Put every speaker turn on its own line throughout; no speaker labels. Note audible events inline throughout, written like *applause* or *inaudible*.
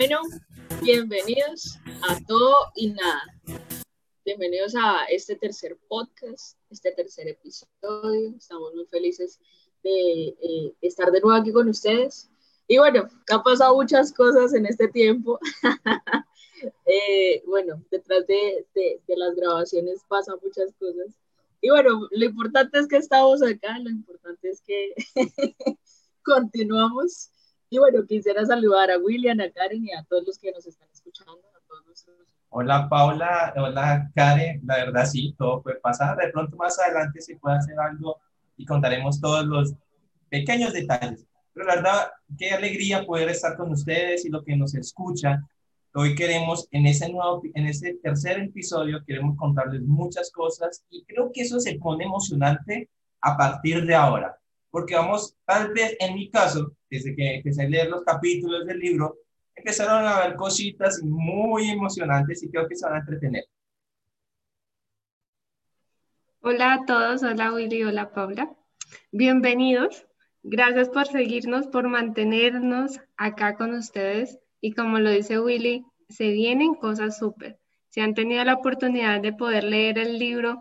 Bueno, bienvenidos a todo y nada. Bienvenidos a este tercer podcast, este tercer episodio. Estamos muy felices de eh, estar de nuevo aquí con ustedes. Y bueno, han pasado muchas cosas en este tiempo. *laughs* Eh, bueno, detrás de, de, las grabaciones pasan muchas cosas. Y bueno, lo importante es que estamos acá, lo importante es que *laughs* continuamos. Y bueno, quisiera saludar a William, a Karen y a todos los que nos están escuchando.
Hola Paula, hola Karen, la verdad sí, todo puede pasar. De pronto más adelante se puede hacer algo y contaremos todos los pequeños detalles. Pero la verdad, qué alegría poder estar con ustedes y lo que nos escuchan. Hoy queremos, en ese, nuevo, en ese tercer episodio, queremos contarles muchas cosas y creo que eso se pone emocionante a partir de ahora, porque vamos, tal vez en mi caso, desde que empecé a leer los capítulos del libro, empezaron a ver cositas muy emocionantes y creo que se van a entretener.
Hola a todos, hola Willy, hola Paula. Bienvenidos. Gracias por seguirnos, por mantenernos acá con ustedes y como lo dice Willy, se vienen cosas súper. Si han tenido la oportunidad de poder leer el libro,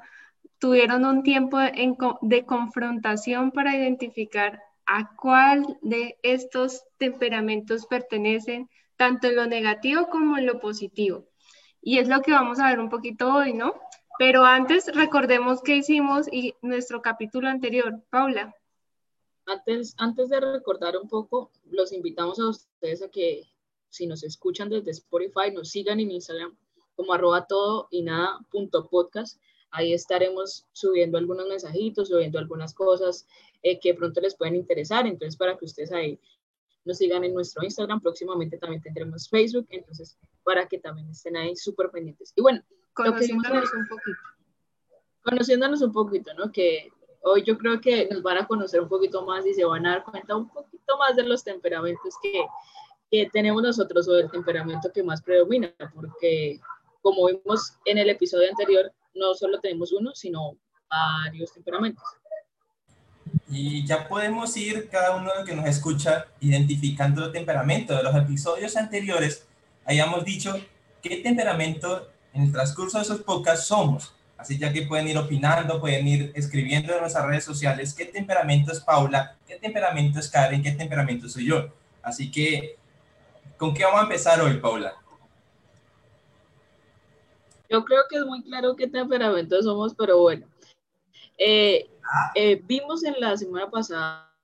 tuvieron un tiempo de confrontación para identificar a cuál de estos temperamentos pertenecen, tanto en lo negativo como en lo positivo. Y es lo que vamos a ver un poquito hoy, ¿no? Pero antes recordemos qué hicimos y nuestro capítulo anterior. Paula.
Antes, antes de recordar un poco, los invitamos a ustedes a que si nos escuchan desde Spotify, nos sigan en Instagram como arroba todo y nada punto podcast. Ahí estaremos subiendo algunos mensajitos, subiendo algunas cosas eh, que pronto les pueden interesar. Entonces, para que ustedes ahí nos sigan en nuestro Instagram, próximamente también tendremos Facebook. Entonces, para que también estén ahí súper pendientes. Y bueno,
conociéndonos un poquito.
Conociéndonos un poquito, ¿no? Que hoy yo creo que nos van a conocer un poquito más y se van a dar cuenta un poquito más de los temperamentos que, que tenemos nosotros o el temperamento que más predomina, porque como vimos en el episodio anterior, no solo tenemos uno, sino varios temperamentos.
Y ya podemos ir cada uno que nos escucha identificando el temperamento. De los episodios anteriores hayamos dicho qué temperamento en el transcurso de esos podcasts somos. Así ya que pueden ir opinando, pueden ir escribiendo en nuestras redes sociales qué temperamento es Paula, qué temperamento es Karen, qué temperamento soy yo. Así que ¿Con qué vamos a empezar hoy, Paula?
Yo creo que es muy claro qué temperamento somos, pero bueno. Eh, eh, vimos en la semana pasada,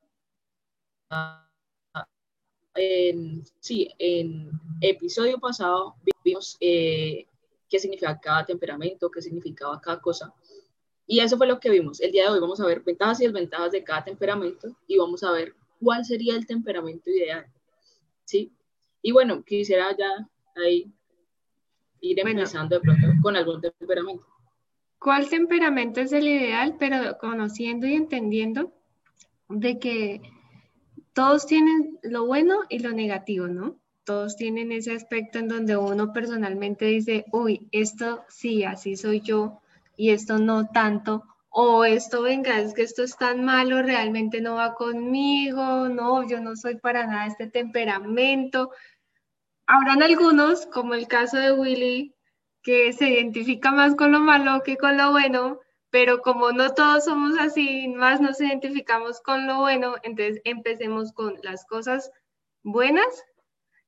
sí, en episodio pasado, vimos eh, qué significa cada temperamento, qué significaba cada cosa. Y eso fue lo que vimos. El día de hoy vamos a ver ventajas y desventajas de cada temperamento y vamos a ver cuál sería el temperamento ideal. ¿Sí? Y bueno, quisiera ya ahí ir empezando de pronto con algún temperamento.
¿Cuál temperamento es el ideal? Pero conociendo y entendiendo de que todos tienen lo bueno y lo negativo, ¿no? Todos tienen ese aspecto en donde uno personalmente dice, uy, esto sí, así soy yo, y esto no tanto, o esto, venga, es que esto es tan malo, realmente no va conmigo, no, yo no soy para nada este temperamento, Habrán algunos, como el caso de Willy, que se identifica más con lo malo que con lo bueno, pero como no todos somos así, más nos identificamos con lo bueno, entonces empecemos con las cosas buenas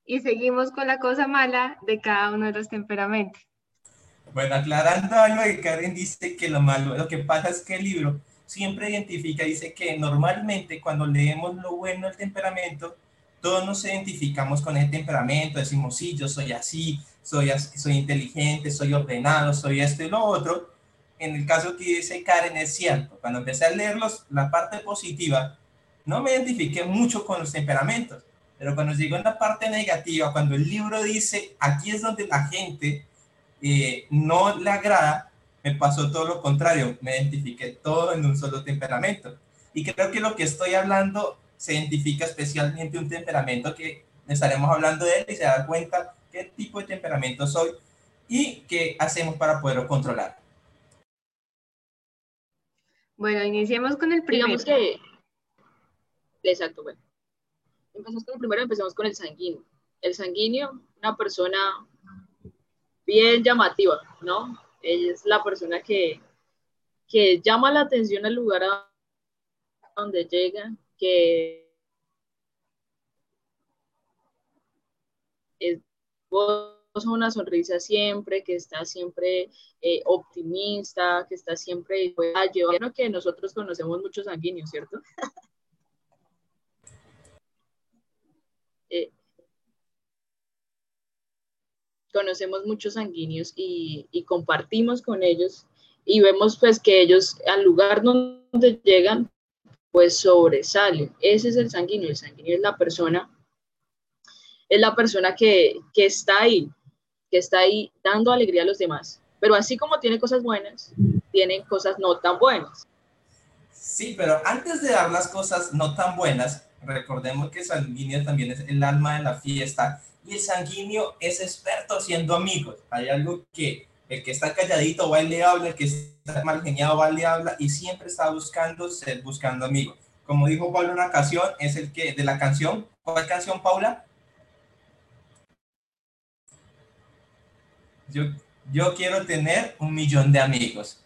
y seguimos con la cosa mala de cada uno de los temperamentos.
Bueno, aclarando algo que Karen dice que lo malo, lo que pasa es que el libro siempre identifica, dice que normalmente cuando leemos lo bueno del temperamento, todos nos identificamos con ese temperamento, decimos, sí, yo soy así, soy, soy inteligente, soy ordenado, soy esto y lo otro. En el caso que dice Karen es cierto, cuando empecé a leerlos, la parte positiva, no me identifiqué mucho con los temperamentos, pero cuando llegó la parte negativa, cuando el libro dice, aquí es donde la gente eh, no le agrada, me pasó todo lo contrario, me identifiqué todo en un solo temperamento. Y creo que lo que estoy hablando se identifica especialmente un temperamento que estaremos hablando de él y se da cuenta qué tipo de temperamento soy y qué hacemos para poderlo controlar.
Bueno, iniciemos con el primero.
Digamos que... Exacto, bueno. Empezamos con el primero, empezamos con el sanguíneo. el sanguíneo, una persona bien llamativa, ¿no? Ella es la persona que, que llama la atención al lugar a donde llega, que es una sonrisa siempre, que está siempre eh, optimista, que está siempre a llevar, que nosotros conocemos muchos sanguíneos, ¿cierto? *laughs* Eh, conocemos muchos sanguíneos y, y, compartimos con ellos y vemos pues que ellos al lugar donde llegan pues sobresalen. Ese es el sanguíneo, el sanguíneo es la persona, es la persona que, que está ahí, que está ahí dando alegría a los demás. Pero así como tiene cosas buenas, tiene cosas no tan buenas.
Sí, pero antes de dar las cosas no tan buenas, recordemos que sanguíneo también es el alma de la fiesta y el sanguíneo es experto haciendo amigos. Hay algo que el que está calladito va y le habla, el que está mal geniado va y le habla y siempre está buscando ser buscando amigos. Como dijo Paula en una ocasión, es el que de la canción, ¿cuál canción, Paula? Yo, yo quiero tener un millón de amigos.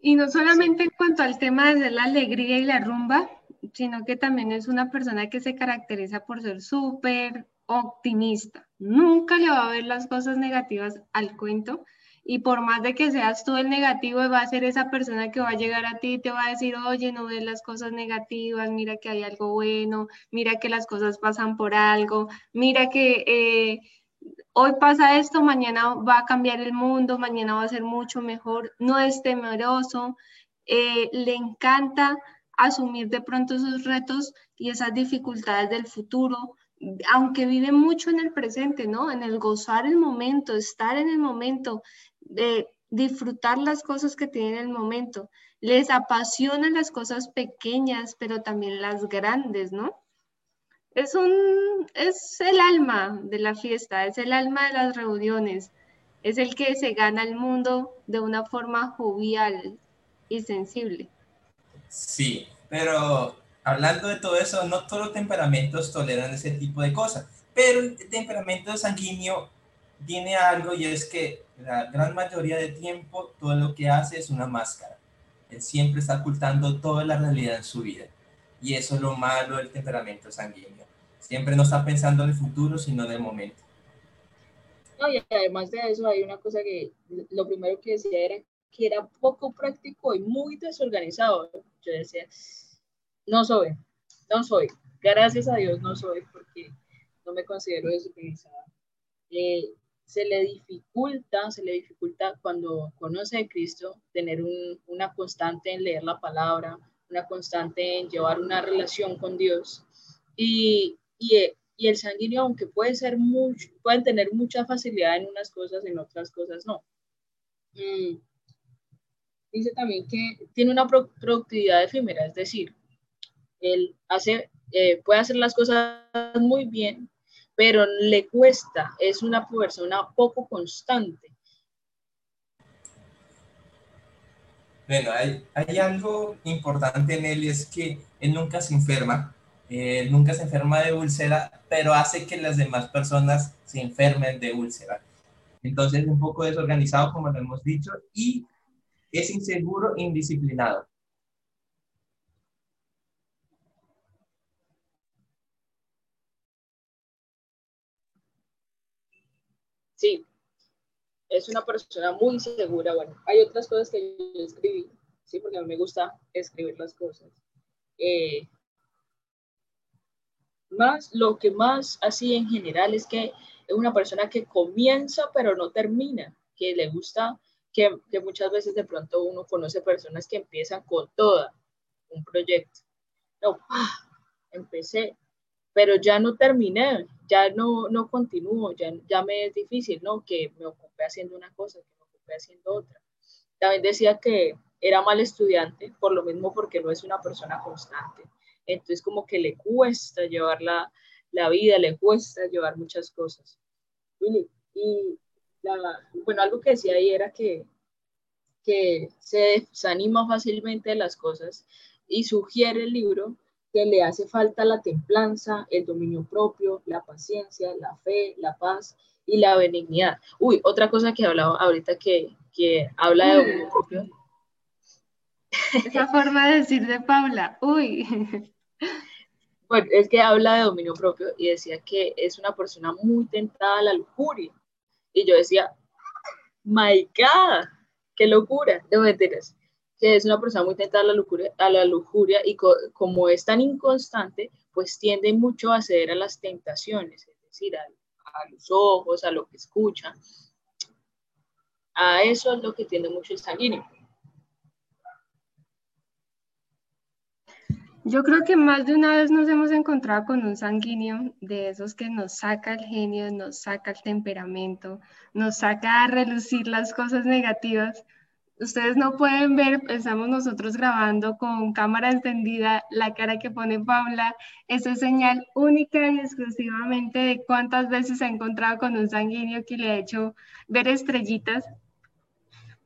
Y no solamente en cuanto al tema de la alegría y la rumba, sino que también es una persona que se caracteriza por ser súper optimista. Nunca le va a ver las cosas negativas al cuento. Y por más de que seas tú el negativo, va a ser esa persona que va a llegar a ti y te va a decir, oye, no ves las cosas negativas, mira que hay algo bueno, mira que las cosas pasan por algo, mira que eh, hoy pasa esto, mañana va a cambiar el mundo, mañana va a ser mucho mejor, no es temeroso, eh, le encanta asumir de pronto esos retos y esas dificultades del futuro, aunque vive mucho en el presente, ¿no? En el gozar el momento, estar en el momento, de disfrutar las cosas que tiene en el momento. Les apasionan las cosas pequeñas, pero también las grandes, ¿no? Es un, es el alma de la fiesta, es el alma de las reuniones, es el que se gana el mundo de una forma jovial y sensible.
Sí, pero hablando de todo eso, no todos los temperamentos toleran ese tipo de cosas, pero el temperamento sanguíneo tiene algo y es que la gran mayoría de tiempo todo lo que hace es una máscara. Él siempre está ocultando toda la realidad en su vida. Y eso es lo malo del temperamento sanguíneo. Siempre no está pensando en el futuro, sino en el momento.
No, y además de eso hay una cosa que lo primero que decía era que era poco práctico y muy desorganizado. Yo decía, no soy, no soy. Gracias a Dios no soy porque no me considero desorganizada. Eh, se le dificulta, se le dificulta cuando conoce a Cristo tener una constante en leer la palabra, una constante en llevar una relación con Dios. Y, el sanguíneo, aunque puede ser mucho, pueden tener mucha facilidad en unas cosas, en otras cosas no. Mm. Dice también que tiene una productividad efímera, es decir, él hace, eh, puede hacer las cosas muy bien, pero le cuesta, es una persona poco constante.
Bueno, hay, hay algo importante en él es que él nunca se enferma, él nunca se enferma de úlcera, pero hace que las demás personas se enfermen de úlcera. Entonces es un poco desorganizado, como lo hemos dicho, y es inseguro indisciplinado.
Sí, es una persona muy segura. Bueno, hay otras cosas que yo escribí, sí, porque a mí me gusta escribir las cosas. Eh, más, lo que más así en general es que es una persona que comienza pero no termina, que le gusta, que, muchas veces de pronto uno conoce personas que empiezan con toda un proyecto. No, ah, empecé, pero ya no terminé, ya no, no continúo, ya, ya me es difícil, ¿no? Que me ocupé haciendo una cosa, que me ocupé haciendo otra. También decía que era mal estudiante, por lo mismo porque no es una persona constante. Entonces como que le cuesta llevar la, la vida, le cuesta llevar muchas cosas. Y, y bueno, algo que decía ahí era que, que se desanima fácilmente de las cosas y sugiere el libro que le hace falta la templanza, el dominio propio, la paciencia, la fe, la paz y la benignidad. Uy, otra cosa que hablaba ahorita que, que habla de dominio propio. *laughs*
Esa forma de decir de Paula, uy. *laughs*
Bueno, es que habla de dominio propio y decía que es una persona muy tentada a la lujuria. Y yo decía, my God, qué locura, no me enteras. Es una persona muy tentada a la lujuria, a la lujuria y como es tan inconstante, pues tiende mucho a ceder a las tentaciones, es decir, a, a los ojos, a lo que escucha. A eso es lo que tiende mucho el sanguíneo.
Yo creo que más de una vez nos hemos encontrado con un sanguíneo de esos que nos saca el genio, nos saca el temperamento, nos saca a relucir las cosas negativas. Ustedes no pueden ver, estamos nosotros grabando con cámara encendida la cara que pone Paula. Esa es señal única y exclusivamente de cuántas veces se ha encontrado con un sanguíneo que le ha hecho ver estrellitas.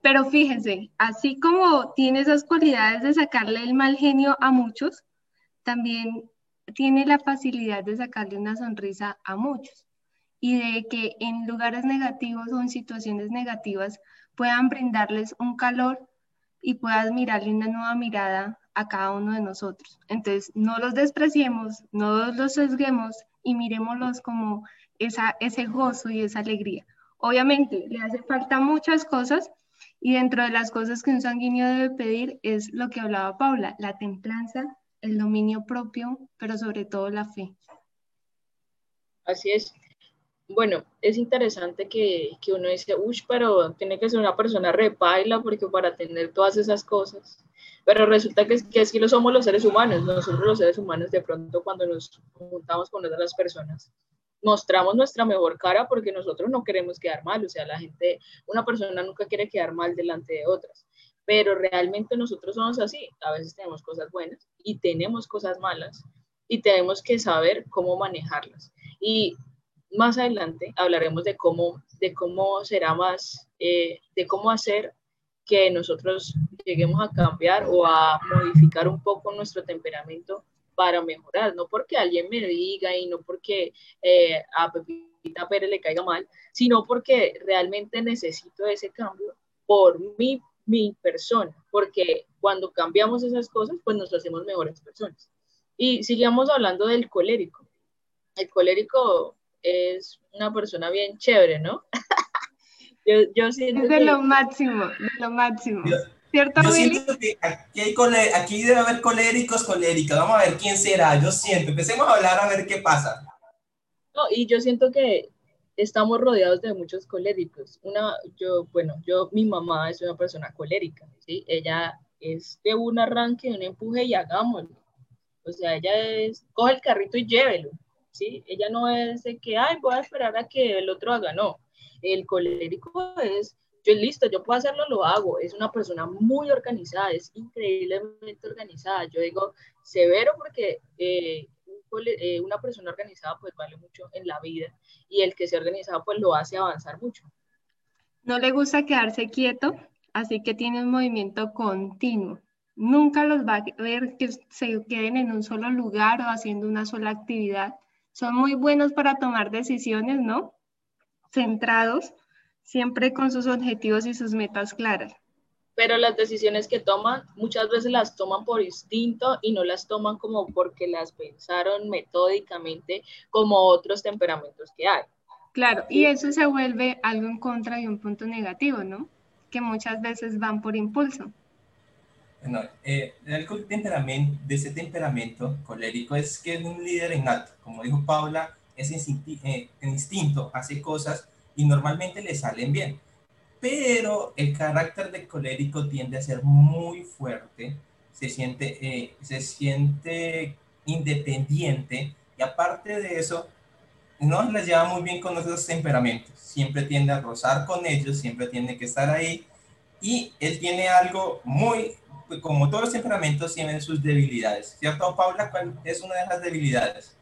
Pero fíjense, así como tiene esas cualidades de sacarle el mal genio a muchos, también tiene la facilidad de sacarle una sonrisa a muchos y de que en lugares negativos o en situaciones negativas puedan brindarles un calor y puedas mirarle una nueva mirada a cada uno de nosotros. Entonces, no los despreciemos, no los sesguemos y miremoslos como esa, ese gozo y esa alegría. Obviamente, le hace falta muchas cosas y dentro de las cosas que un sanguíneo debe pedir es lo que hablaba Paula, la templanza, el dominio propio, pero sobre todo la fe.
Así es. Bueno, es interesante que, que uno dice, uy, pero tiene que ser una persona repaila porque para tener todas esas cosas. Pero resulta que, que es que lo somos los seres humanos, nosotros los seres humanos de pronto cuando nos juntamos con otras personas, mostramos nuestra mejor cara porque nosotros no queremos quedar mal, o sea, la gente, una persona nunca quiere quedar mal delante de otras pero realmente nosotros somos así. A veces tenemos cosas buenas y tenemos cosas malas y tenemos que saber cómo manejarlas. Y más adelante hablaremos de cómo, de cómo será más, eh, de cómo hacer que nosotros lleguemos a cambiar o a modificar un poco nuestro temperamento para mejorar, no porque alguien me diga y no porque eh, a Pepita Pérez le caiga mal, sino porque realmente necesito ese cambio por mi mi persona, porque cuando cambiamos esas cosas, pues nos hacemos mejores personas. Y sigamos hablando del colérico. El colérico es una persona bien chévere, ¿no? *laughs*
yo, yo siento es de lo máximo, de lo máximo. ¿Cierto,
yo siento que aquí, hay aquí debe haber coléricos, coléricas. Vamos a ver quién será. Yo siento. Empecemos a hablar a ver qué pasa.
No, y yo siento que estamos rodeados de muchos coléricos. Una, yo, bueno, yo, mi mamá es una persona colérica, ¿sí? Ella es de un arranque, un empuje y hagámoslo. O sea, ella es, coge el carrito y llévelo, ¿sí? Ella no es de que, ay, voy a esperar a que el otro haga, no. El colérico es, yo listo, yo puedo hacerlo, lo hago. Es una persona muy organizada, es increíblemente organizada. Yo digo severo porque eh, eh, una persona organizada pues vale mucho en la vida y el que se organizado pues lo hace avanzar mucho.
No le gusta quedarse quieto, así que tiene un movimiento continuo. Nunca los va a ver que se queden en un solo lugar o haciendo una sola actividad. Son muy buenos para tomar decisiones, ¿no? Centrados, siempre con sus objetivos y sus metas claras
pero las decisiones que toman muchas veces las toman por instinto y no las toman como porque las pensaron metódicamente como otros temperamentos que hay.
Claro, y eso se vuelve algo en contra y un punto negativo, ¿no? Que muchas veces van por impulso.
Bueno, eh, temperamento, de ese temperamento colérico es que es un líder innato. Como dijo Paula, es eh, instinto, hace cosas y normalmente le salen bien pero el carácter de colérico tiende a ser muy fuerte, se siente, eh, se siente independiente y aparte de eso, no les lleva muy bien con esos temperamentos, siempre tiende a rozar con ellos, siempre tiene que estar ahí y él tiene algo muy, como todos los temperamentos tienen sus debilidades, ¿cierto Paula? ¿Cuál es una de las debilidades?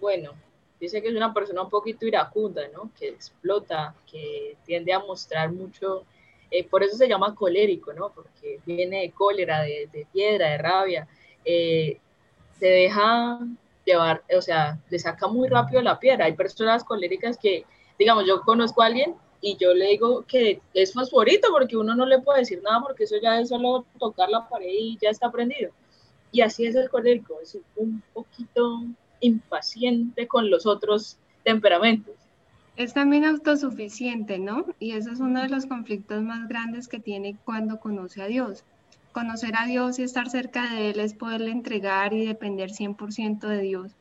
Bueno, dice que es una persona un poquito iracunda, ¿no? Que explota, que tiende a mostrar mucho, eh, por eso se llama colérico, ¿no? Porque viene de cólera, de, piedra, de rabia. Eh, se deja llevar, o sea, le saca muy rápido la piedra. Hay personas coléricas que, digamos, yo conozco a alguien y yo le digo que es fosforito porque uno no le puede decir nada porque eso ya es solo tocar la pared y ya está prendido. Y así es el colérico, es un poquito impaciente con los otros temperamentos.
Es también autosuficiente, ¿no? Y ese es uno de los conflictos más grandes que tiene cuando conoce a Dios. Conocer a Dios y estar cerca de Él es poderle entregar y depender 100% de Dios.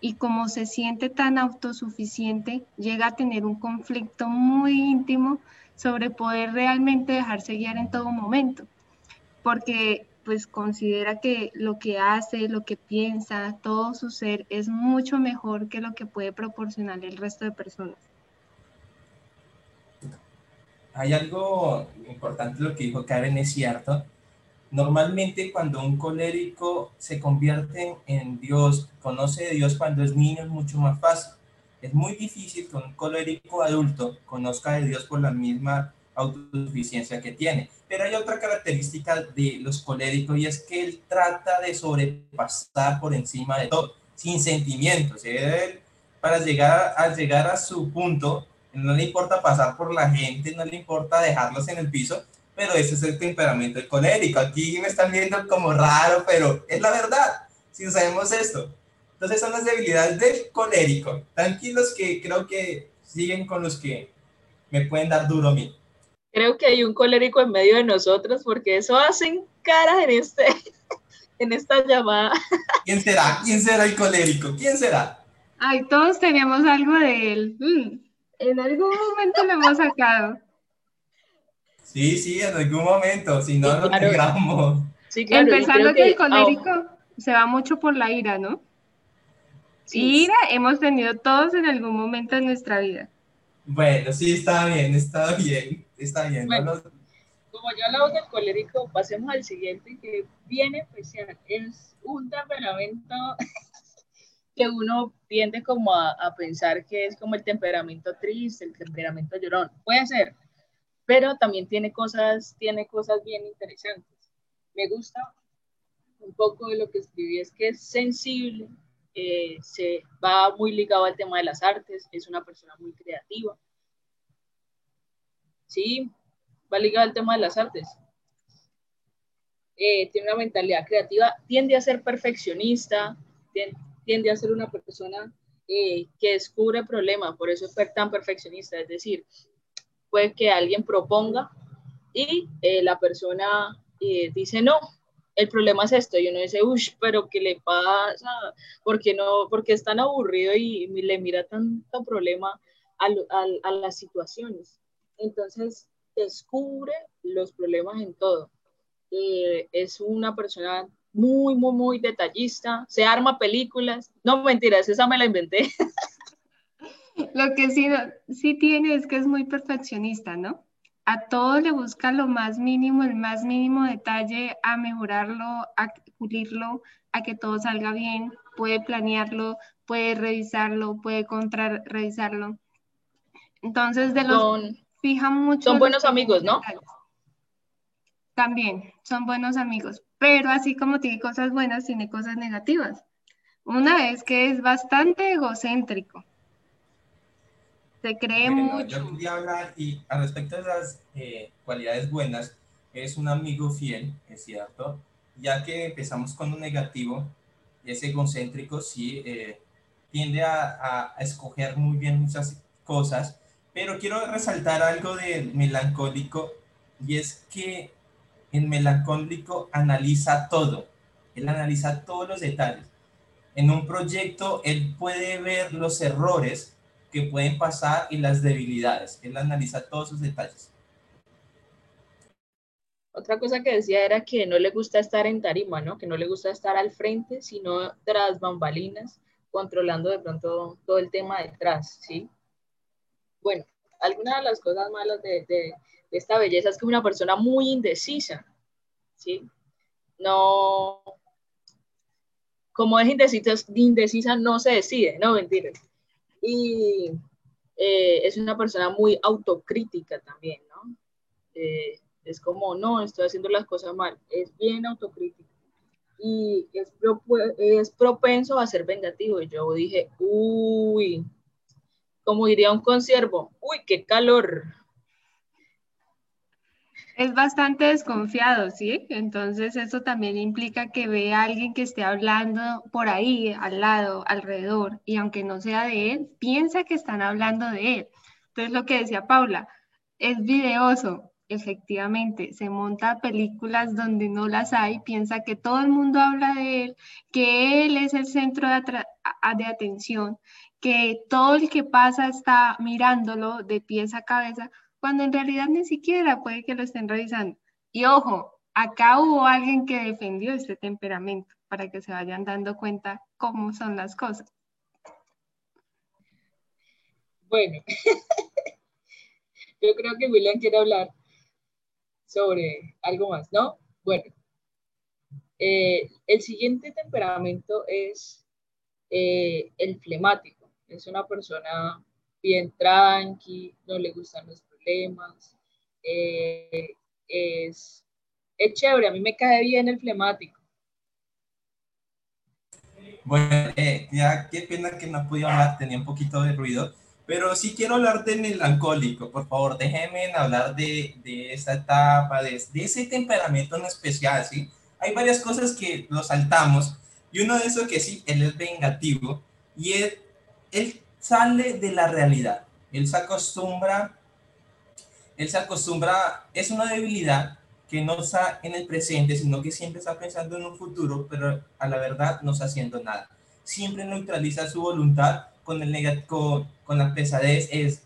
Y como se siente tan autosuficiente, llega a tener un conflicto muy íntimo sobre poder realmente dejarse guiar en todo momento. Porque pues considera que lo que hace, lo que piensa, todo su ser es mucho mejor que lo que puede proporcionar el resto de personas.
Hay algo importante lo que dijo Karen, es cierto. Normalmente cuando un colérico se convierte en Dios, conoce a Dios cuando es niño, es mucho más fácil. Es muy difícil que un colérico adulto conozca a Dios por la misma autosuficiencia que tiene. Pero hay otra característica de los coléricos y es que él trata de sobrepasar por encima de todo, sin sentimientos. Para llegar a, llegar a su punto, no le importa pasar por la gente, no le importa dejarlos en el piso, pero ese es el temperamento del colérico. Aquí me están viendo como raro, pero es la verdad, si sabemos esto. Entonces son las debilidades del colérico. Tranquilos que creo que siguen con los que me pueden dar duro a mí.
Creo que hay un colérico en medio de nosotros porque eso hacen caras en, este, *laughs* en esta llamada.
¿Quién será? ¿Quién será el colérico? ¿Quién será?
Ay, todos teníamos algo de él. Mm, en algún momento lo hemos sacado.
Sí, sí, en algún momento, si no, no tengamos.
Sí, Empezando que, el colérico se va mucho por la ira, ¿no? Sí. Ira hemos tenido todos en algún momento de nuestra vida.
Bueno, sí, está bien, está bien, está bien.
Como ya hablamos del colérico, pasemos al siguiente, que viene especial. Es un temperamento *laughs* que uno tiende como a, a, pensar que es como el temperamento triste, el temperamento llorón. Puede ser, pero también tiene cosas, tiene cosas bien interesantes. Me gusta un poco de lo que escribí, es que es sensible, eh, se va muy ligado al tema de las artes, es una persona muy creativa. Sí, va ligado al tema de las artes. Eh, tiene una mentalidad creativa, tiende a ser perfeccionista, tiende, a ser una persona eh, que descubre problemas, por eso es tan perfeccionista, es decir, puede que alguien proponga y la persona dice no, el problema es esto, y uno dice, uff, pero ¿qué le pasa? ¿Por qué, no, porque es tan aburrido y le mira tanto problema a, a, las situaciones? Entonces, descubre los problemas en todo. Eh, es una persona muy, muy, muy detallista, se arma películas. No, mentiras, esa me la inventé. *laughs* *laughs*
Lo que sí, sí tiene es que es muy perfeccionista, ¿no? a todo le busca lo más mínimo, el más mínimo detalle, a mejorarlo, a pulirlo, a que todo salga bien, puede planearlo, puede revisarlo, puede contra revisarlo. Entonces, de los son, fija mucho.
Son buenos amigos, ¿no?
También, son buenos amigos, pero así como tiene cosas buenas, tiene cosas negativas. Una es que es bastante egocéntrico. Se cree mucho.
Yo quería hablar y al respecto de esas eh, cualidades buenas, es un amigo fiel, es cierto, ya que empezamos con un negativo, es egocéntrico, sí, eh, tiende a, a, escoger muy bien muchas cosas, pero quiero resaltar algo del melancólico y es que el melancólico analiza todo, él analiza todos los detalles. En un proyecto, él puede ver los errores que pueden pasar y las debilidades. Él analiza todos esos detalles.
Otra cosa que decía era que no le gusta estar en tarima, ¿no? Que no le gusta estar al frente, sino tras bambalinas, controlando de pronto todo el tema detrás, ¿sí? Bueno, alguna de las cosas malas de, de, esta belleza es que es una persona muy indecisa, ¿sí? No, como es indecisa, indecisa no se decide, no, mentira y eh, es una persona muy autocrítica también, ¿no? Eh, es como, no, estoy haciendo las cosas mal, es bien autocrítica. y es, es propenso a ser vengativo. Y yo dije, uy, como diría un conciervo, uy, qué calor.
Es bastante desconfiado, ¿sí? Entonces eso también implica que ve a alguien que esté hablando por ahí, al lado, alrededor, y aunque no sea de él, piensa que están hablando de él. Entonces lo que decía Paula, es videoso, efectivamente, se monta películas donde no las hay, piensa que todo el mundo habla de él, que él es el centro de, de atención, que todo el que pasa está mirándolo de pies a cabeza, cuando en realidad ni siquiera puede que lo estén revisando. Y ojo, acá hubo alguien que defendió este temperamento para que se vayan dando cuenta cómo son las cosas.
Bueno, *laughs* yo creo que William quiere hablar sobre algo más, ¿no? Bueno, eh, el siguiente temperamento es eh, el flemático. Es una persona bien tranqui, no le gustan los problemas. Eh, es, es chévere, a mí me cae bien el flemático.
Bueno, ya qué pena que no pude hablar, tenía un poquito de ruido. Pero sí quiero hablar del melancólico, por favor, déjenme hablar de, de esa etapa, de, de, ese temperamento en especial, ¿sí? Hay varias cosas que lo saltamos, y uno de esos que sí, él es vengativo, y él, él sale de la realidad, él se acostumbra, él se acostumbra, es una debilidad que no está en el presente, sino que siempre está pensando en un futuro, pero a la verdad no está haciendo nada. Siempre neutraliza su voluntad con, el con, con la pesadez es,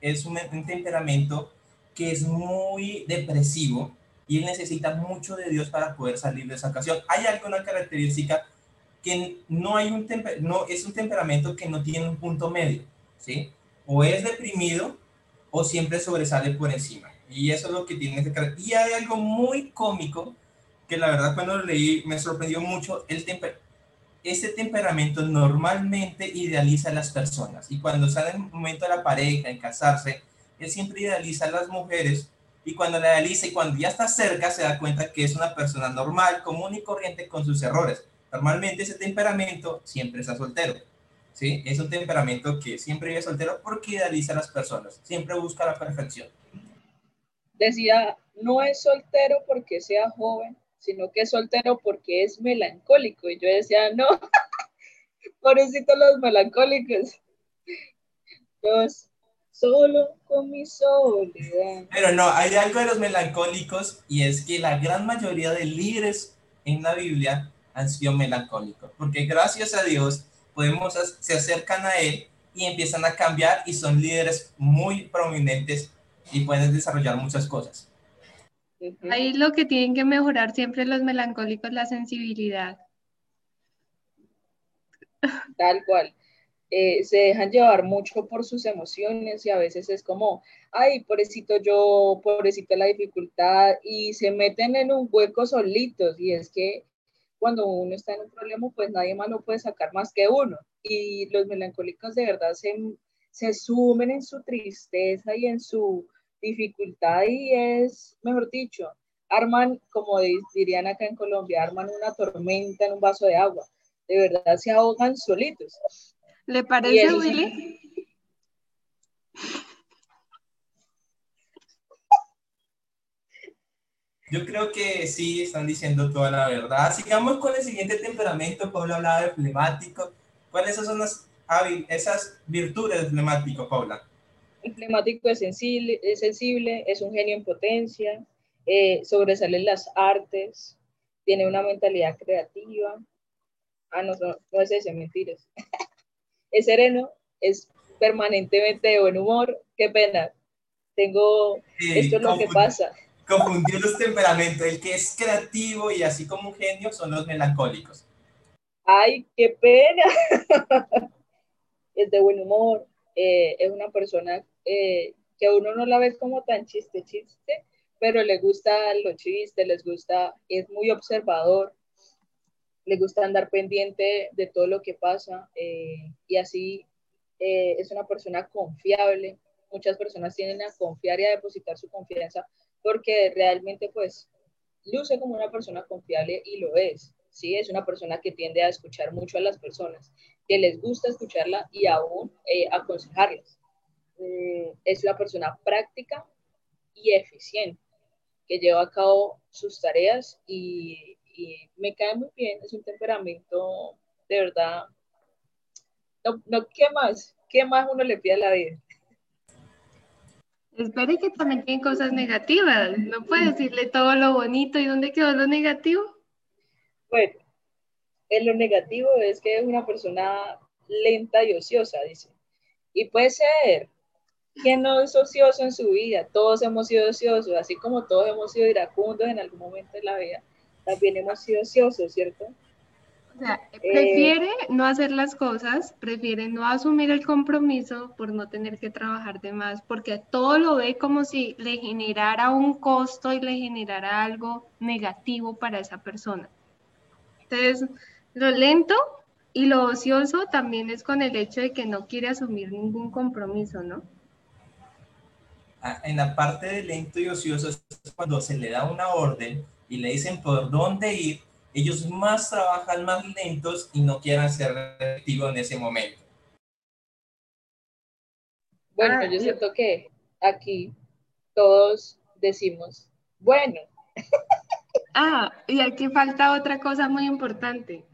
es un, temperamento que es muy depresivo y él necesita mucho de Dios para poder salir de esa ocasión. Hay alguna característica que no hay un no es un temperamento que no tiene un punto medio, ¿sí? O es deprimido o siempre sobresale por encima. Y eso es lo que tiene ese carácter. Y hay algo muy cómico que la verdad cuando lo leí me sorprendió mucho el temperamento este temperamento normalmente idealiza a las personas y cuando sale el momento de la pareja, en casarse, él siempre idealiza a las mujeres y cuando la idealiza y cuando ya está cerca se da cuenta que es una persona normal, común y corriente con sus errores. Normalmente ese temperamento siempre está soltero. ¿Sí? Es un temperamento que siempre vive soltero porque idealiza a las personas, siempre busca la perfección.
Decía, no es soltero porque sea joven, sino que es soltero porque es melancólico. Y yo decía, no, *laughs* pobrecito los melancólicos. Dos, solo con mi soledad.
Pero no, hay algo de los melancólicos y es que la gran mayoría de líderes en la Biblia han sido melancólicos, porque gracias a Dios podemos, se acercan a Él y empiezan a cambiar y son líderes muy prominentes y pueden desarrollar muchas cosas.
Ahí lo que tienen que mejorar siempre los melancólicos, la sensibilidad.
Tal cual. Eh, se dejan llevar mucho por sus emociones y a veces es como, ay, pobrecito yo, pobrecito la dificultad, y se meten en un hueco solitos. Y es que cuando uno está en un problema, pues nadie más lo puede sacar más que uno. Y los melancólicos de verdad se, se sumen en su tristeza y en su dificultad y es, mejor dicho, arman, como dirían acá en Colombia, arman una tormenta en un vaso de agua. De verdad se ahogan solitos.
¿Le parece, Willy?
Yo creo que sí, están diciendo toda la verdad. Sigamos con el siguiente temperamento. Pablo hablaba de flemático. ¿Cuáles son las, esas virtudes del flemático, Paula?
El flemático es sensible, es, sensible, es un genio en potencia, eh, sobresale en las artes, tiene una mentalidad creativa. Ah, no, no, es ese, mentiras. *laughs* es sereno, es permanentemente de buen humor. Qué pena. Tengo, esto es lo que pasa.
Confundió los temperamentos. El que es creativo y así como un genio son los melancólicos.
Ay, qué pena. es de buen humor, eh, es una persona eh, que uno no la ve como tan chiste, chiste, pero le gusta los chistes, les gusta, es muy observador, le gusta andar pendiente de todo lo que pasa eh, y así es una persona confiable. Muchas personas tienden a confiar y a depositar su confianza porque realmente pues luce como una persona confiable y lo es. ¿sí? Es una persona que tiende a escuchar mucho a las personas, que les gusta escucharla y aún eh, aconsejarlas. Mm, es una persona práctica y eficiente, que lleva a cabo sus tareas y, me cae muy bien, es un temperamento de verdad. No, no, ¿qué más? ¿Qué más uno le pide a la vida?
Espere que también tiene cosas negativas. No puede decirle todo lo bonito y dónde quedó lo negativo.
Bueno, en lo negativo es que es una persona lenta y ociosa, dice. Y puede ser. ¿Quién no es ocioso en su vida? Todos hemos sido ociosos, así como todos hemos sido iracundos en algún momento de la vida, también hemos sido ociosos, ¿cierto?
O sea, eh, prefiere no hacer las cosas, prefiere no asumir el compromiso por no tener que trabajar de más, porque todo lo ve como si le generara un costo y le generara algo negativo para esa persona. Entonces, lo lento y lo ocioso también es con el hecho de que no quiere asumir ningún compromiso, ¿no?
Ah, en la parte de lento y ocioso es cuando se le da una orden y le dicen por dónde ir ellos más trabajan más lentos y no quieran ser activos en ese momento.
Bueno, ah, yo siento que aquí todos decimos, bueno. *laughs*
Ah, y aquí falta otra cosa muy importante.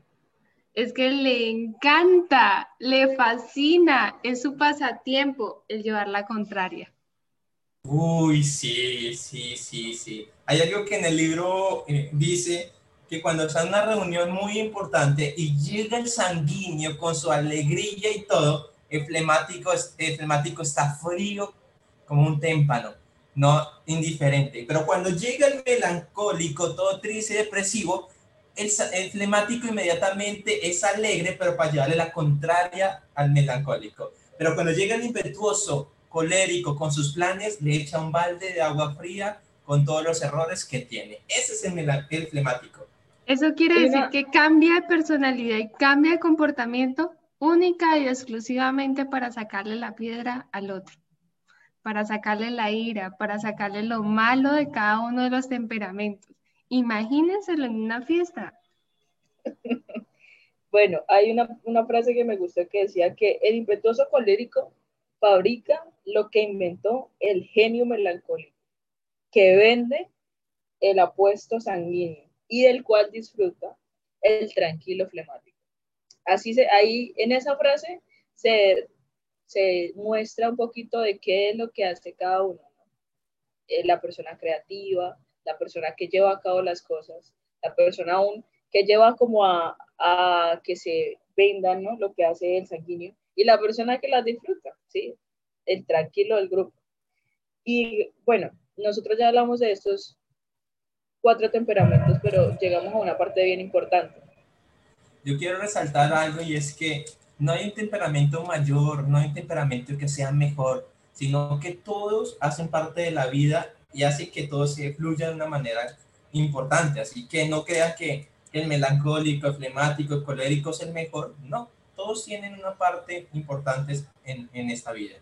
Es que le encanta, le fascina, es su pasatiempo el llevar la contraria.
Uy, sí, sí, sí, sí. Hay algo que en el libro eh, dice que cuando está en una reunión muy importante y llega el sanguíneo con su alegría y todo, el flemático, el flemático está frío como un témpano, no indiferente. Pero cuando llega el melancólico, todo triste y depresivo, el, el flemático inmediatamente es alegre, pero para llevarle la contraria al melancólico. Pero cuando llega el impetuoso, colérico, con sus planes, le echa un balde de agua fría con todos los errores que tiene. Ese es el, el flemático.
Eso quiere decir que cambia de personalidad y cambia de comportamiento única y exclusivamente para sacarle la piedra al otro, para sacarle la ira, para sacarle lo malo de cada uno de los temperamentos. Imagínenselo en una fiesta. *laughs*
Bueno, hay una, una frase que me gustó que decía que el impetuoso colérico fabrica lo que inventó el genio melancólico, que vende el apuesto sanguíneo y del cual disfruta el tranquilo flemático. Así se, ahí en esa frase se, se muestra un poquito de qué es lo que hace cada uno. Eh, la persona creativa, la persona que lleva a cabo las cosas, la persona aún que lleva como a, a que se vendan ¿no? lo que hace el sanguíneo y la persona que las disfruta, ¿sí? el tranquilo del grupo. Y bueno, nosotros ya hablamos de estos cuatro temperamentos, pero llegamos a una parte bien importante.
Yo quiero resaltar algo y es que no hay un temperamento mayor, no hay un temperamento que sea mejor, sino que todos hacen parte de la vida y hace que todo se fluya de una manera importante. Así que no crean que el melancólico, el flemático, el colérico es el mejor. No, todos tienen una parte importante en, en esta vida.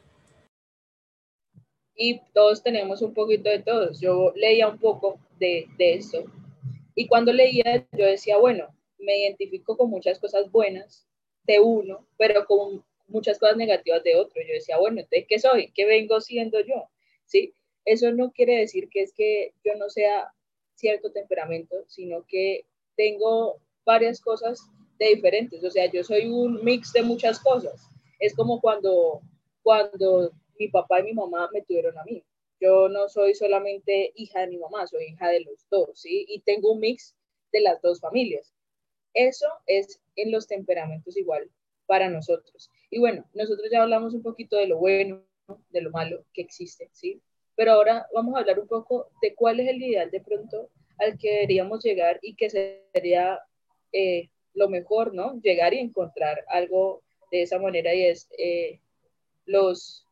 Y todos tenemos un poquito de todos. Yo leía un poco de, de esto. Y cuando leía, yo decía, bueno, me identifico con muchas cosas buenas de uno, pero con muchas cosas negativas de otro. Yo decía, bueno, entonces, ¿qué soy? ¿Qué vengo siendo yo? ¿Sí? Eso no quiere decir que es que yo no sea cierto temperamento, sino que tengo varias cosas de diferentes. O sea, yo soy un mix de muchas cosas. Es como cuando, cuando mi papá y mi mamá me tuvieron a mí yo no soy solamente hija de mi mamá, soy hija de los dos, ¿sí? Y tengo un mix de las dos familias. Eso es en los temperamentos igual para nosotros. Y bueno, nosotros ya hablamos un poquito de lo bueno, de lo malo que existe, ¿sí? Pero ahora vamos a hablar un poco de cuál es el ideal de pronto al que deberíamos llegar y que sería eh, lo mejor, ¿no? Llegar y encontrar algo de esa manera y es eh, los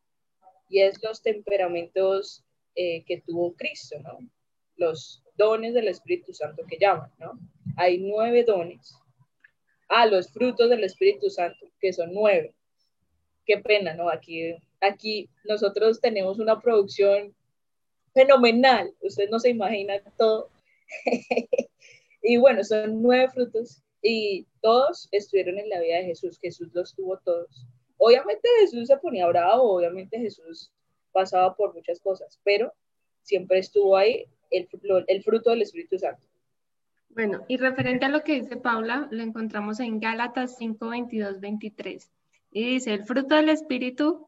y es los temperamentos eh, que tuvo Cristo, ¿no? Los dones del Espíritu Santo que llaman, ¿no? Hay nueve dones. Ah, los frutos del Espíritu Santo, que son nueve. Qué pena, ¿no? Aquí, aquí nosotros tenemos una producción fenomenal. Usted no se imagina todo. *laughs* Y bueno, son nueve frutos y todos estuvieron en la vida de Jesús. Jesús los tuvo todos. Obviamente Jesús se ponía bravo, obviamente Jesús pasaba por muchas cosas, pero siempre estuvo ahí el, el fruto del Espíritu Santo.
Bueno, y referente a lo que dice Paula, lo encontramos en Gálatas 5, 22, 23. Y dice, el fruto del Espíritu,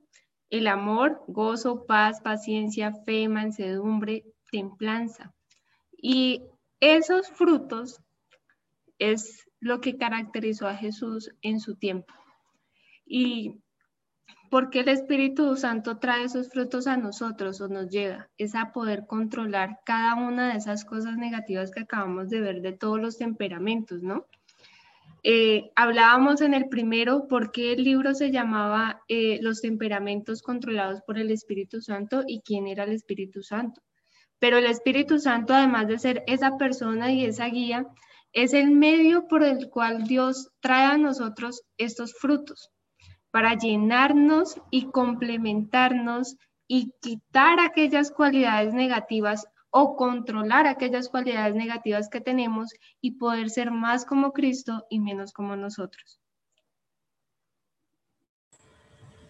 el amor, gozo, paz, paciencia, fe, mansedumbre, templanza. Y esos frutos es lo que caracterizó a Jesús en su tiempo. Y porque el Espíritu Santo trae esos frutos a nosotros o nos llega, es a poder controlar cada una de esas cosas negativas que acabamos de ver de todos los temperamentos, ¿no? Eh, hablábamos en el primero por qué el libro se llamaba eh, Los temperamentos controlados por el Espíritu Santo y quién era el Espíritu Santo. Pero el Espíritu Santo, además de ser esa persona y esa guía, es el medio por el cual Dios trae a nosotros estos frutos para llenarnos y complementarnos y quitar aquellas cualidades negativas o controlar aquellas cualidades negativas que tenemos y poder ser más como Cristo y menos como nosotros.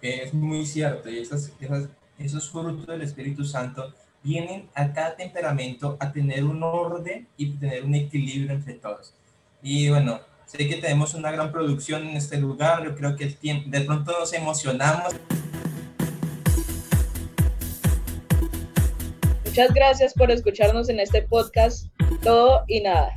Es muy cierto, y esos, esos frutos del Espíritu Santo vienen a cada temperamento a tener un orden y tener un equilibrio entre todos. Y bueno, Sé que tenemos una gran producción en este lugar, yo creo que el tiempo, de pronto nos emocionamos.
Muchas gracias por escucharnos en este podcast Todo y Nada.